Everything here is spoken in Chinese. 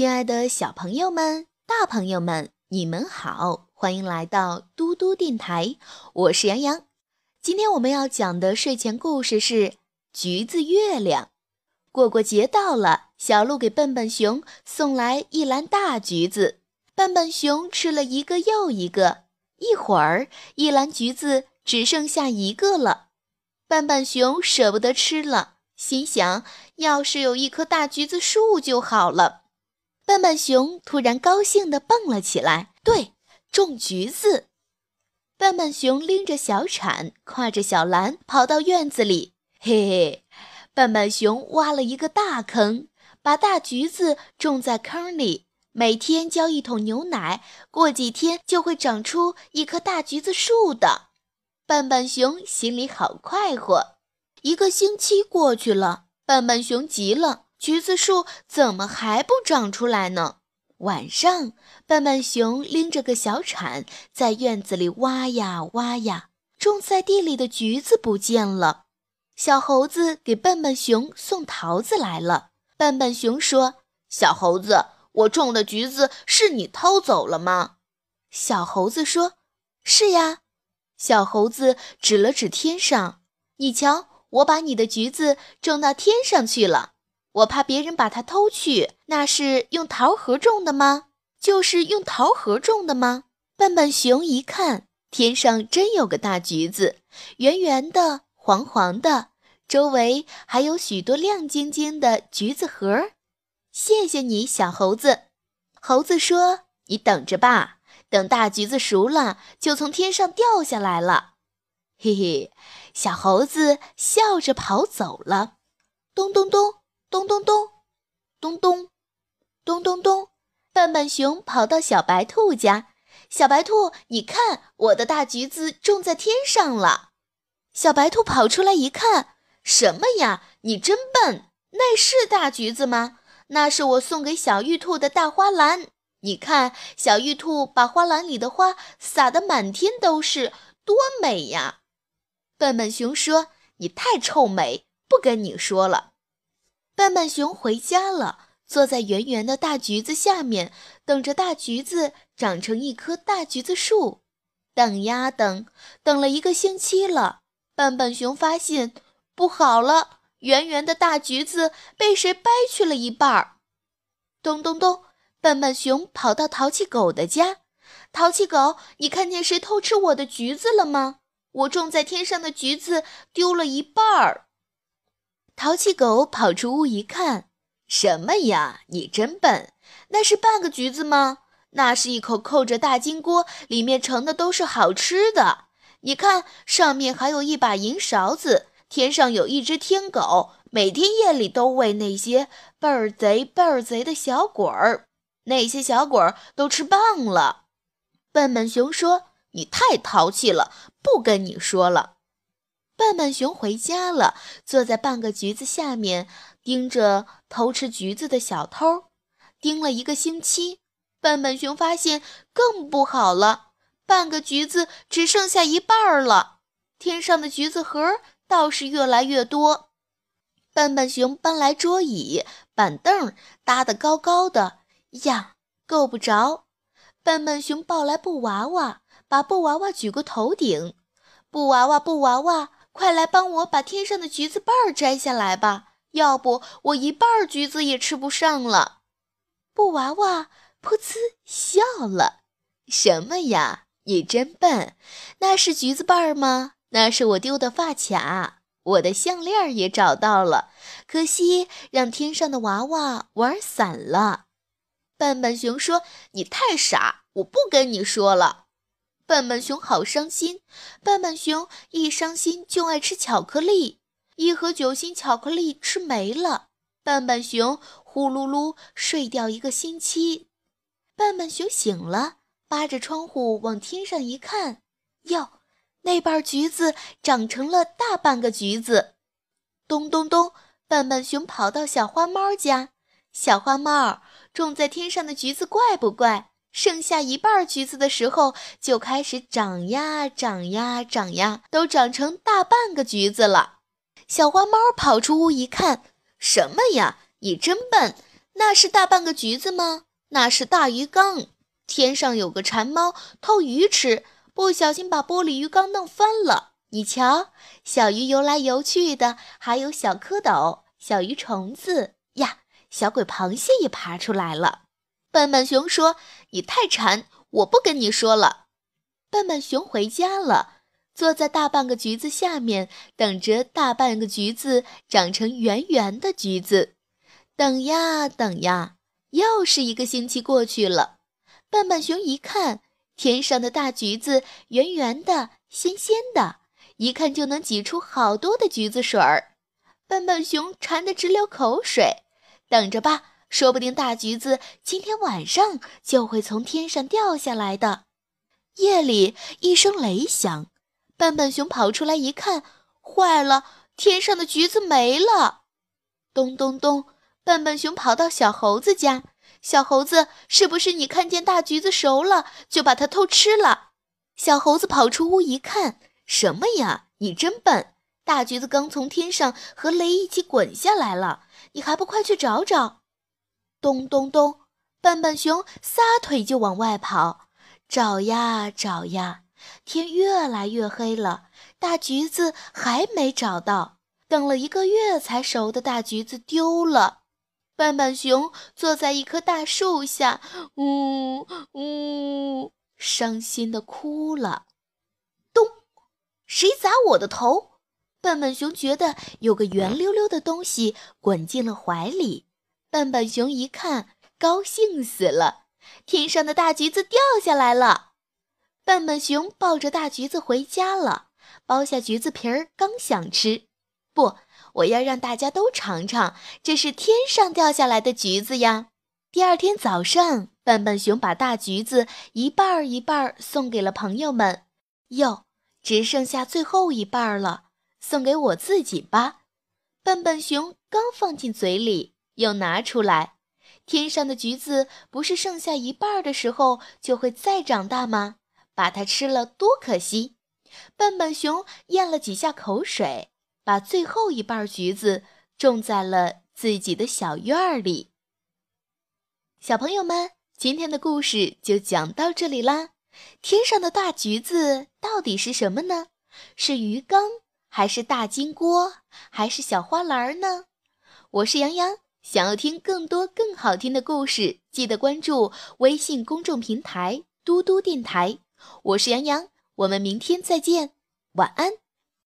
亲爱的小朋友们、大朋友们，你们好，欢迎来到嘟嘟电台，我是杨洋。今天我们要讲的睡前故事是《橘子月亮》。过过节到了，小鹿给笨笨熊送来一篮大橘子，笨笨熊吃了一个又一个，一会儿一篮橘子只剩下一个了。笨笨熊舍不得吃了，心想：要是有一棵大橘子树就好了。笨笨熊突然高兴地蹦了起来。对，种橘子。笨笨熊拎着小铲，挎着小篮，跑到院子里。嘿嘿，笨笨熊挖了一个大坑，把大橘子种在坑里，每天浇一桶牛奶，过几天就会长出一棵大橘子树的。笨笨熊心里好快活。一个星期过去了，笨笨熊急了。橘子树怎么还不长出来呢？晚上，笨笨熊拎着个小铲在院子里挖呀挖呀，种在地里的橘子不见了。小猴子给笨笨熊送桃子来了。笨笨熊说：“小猴子，我种的橘子是你偷走了吗？”小猴子说：“是呀。”小猴子指了指天上：“你瞧，我把你的橘子种到天上去了。”我怕别人把它偷去，那是用桃核种的吗？就是用桃核种的吗？笨笨熊一看，天上真有个大橘子，圆圆的，黄黄的，周围还有许多亮晶晶的橘子核。谢谢你，小猴子。猴子说：“你等着吧，等大橘子熟了，就从天上掉下来了。”嘿嘿，小猴子笑着跑走了。咚咚咚。咚咚咚，咚咚，咚咚咚！笨笨熊跑到小白兔家。小白兔，你看，我的大橘子种在天上了。小白兔跑出来一看，什么呀？你真笨！那是大橘子吗？那是我送给小玉兔的大花篮。你看，小玉兔把花篮里的花撒得满天都是，多美呀！笨笨熊说：“你太臭美，不跟你说了。”笨笨熊回家了，坐在圆圆的大橘子下面，等着大橘子长成一棵大橘子树。等呀等，等了一个星期了。笨笨熊发现不好了，圆圆的大橘子被谁掰去了一半儿。咚咚咚！笨笨熊跑到淘气狗的家。淘气狗，你看见谁偷吃我的橘子了吗？我种在天上的橘子丢了一半儿。淘气狗跑出屋一看，什么呀？你真笨！那是半个橘子吗？那是一口扣着大金锅，里面盛的都是好吃的。你看，上面还有一把银勺子。天上有一只天狗，每天夜里都喂那些倍儿贼、倍儿贼的小鬼儿。那些小鬼儿都吃棒了。笨笨熊说：“你太淘气了，不跟你说了。”笨笨熊回家了，坐在半个橘子下面，盯着偷吃橘子的小偷。盯了一个星期，笨笨熊发现更不好了，半个橘子只剩下一半了。天上的橘子核倒是越来越多。笨笨熊搬来桌椅、板凳，搭得高高的，呀，够不着。笨笨熊抱来布娃娃，把布娃娃举过头顶。布娃娃，布娃娃。快来帮我把天上的橘子瓣儿摘下来吧，要不我一半橘子也吃不上了。布娃娃噗呲笑了：“什么呀？你真笨！那是橘子瓣儿吗？那是我丢的发卡。我的项链也找到了，可惜让天上的娃娃玩散了。”笨笨熊说：“你太傻，我不跟你说了。”笨笨熊好伤心，笨笨熊一伤心就爱吃巧克力，一盒酒心巧克力吃没了，笨笨熊呼噜噜睡掉一个星期。笨笨熊醒了，扒着窗户往天上一看，哟，那半橘子长成了大半个橘子。咚咚咚，笨笨熊跑到小花猫家，小花猫，种在天上的橘子怪不怪？剩下一半橘子的时候，就开始长呀长呀长呀，都长成大半个橘子了。小花猫跑出屋一看，什么呀？你真笨！那是大半个橘子吗？那是大鱼缸。天上有个馋猫偷鱼吃，不小心把玻璃鱼缸弄翻了。你瞧，小鱼游来游去的，还有小蝌蚪、小鱼虫子呀，小鬼螃蟹也爬出来了。笨笨熊说：“你太馋，我不跟你说了。”笨笨熊回家了，坐在大半个橘子下面，等着大半个橘子长成圆圆的橘子。等呀等呀，又是一个星期过去了。笨笨熊一看，天上的大橘子圆圆的、鲜鲜的，一看就能挤出好多的橘子水儿。笨笨熊馋得直流口水。等着吧，说不定大橘子今天晚上就会从天上掉下来的。夜里一声雷响，笨笨熊跑出来一看，坏了，天上的橘子没了！咚咚咚，笨笨熊跑到小猴子家，小猴子，是不是你看见大橘子熟了，就把它偷吃了？小猴子跑出屋一看，什么呀？你真笨！大橘子刚从天上和雷一起滚下来了，你还不快去找找？咚咚咚，笨笨熊撒腿就往外跑。找呀找呀，天越来越黑了，大橘子还没找到。等了一个月才熟的大橘子丢了。笨笨熊坐在一棵大树下，呜呜，伤心的哭了。咚！谁砸我的头？笨笨熊觉得有个圆溜溜的东西滚进了怀里。笨笨熊一看，高兴死了。天上的大橘子掉下来了，笨笨熊抱着大橘子回家了。剥下橘子皮儿，刚想吃，不，我要让大家都尝尝，这是天上掉下来的橘子呀。第二天早上，笨笨熊把大橘子一半儿一半儿送给了朋友们，哟，只剩下最后一半了，送给我自己吧。笨笨熊刚放进嘴里，又拿出来。天上的橘子不是剩下一半的时候就会再长大吗？把它吃了多可惜！笨笨熊咽了几下口水，把最后一半橘子种在了自己的小院里。小朋友们，今天的故事就讲到这里啦。天上的大橘子到底是什么呢？是鱼缸，还是大金锅，还是小花篮呢？我是杨洋。想要听更多更好听的故事，记得关注微信公众平台“嘟嘟电台”。我是杨洋，我们明天再见，晚安。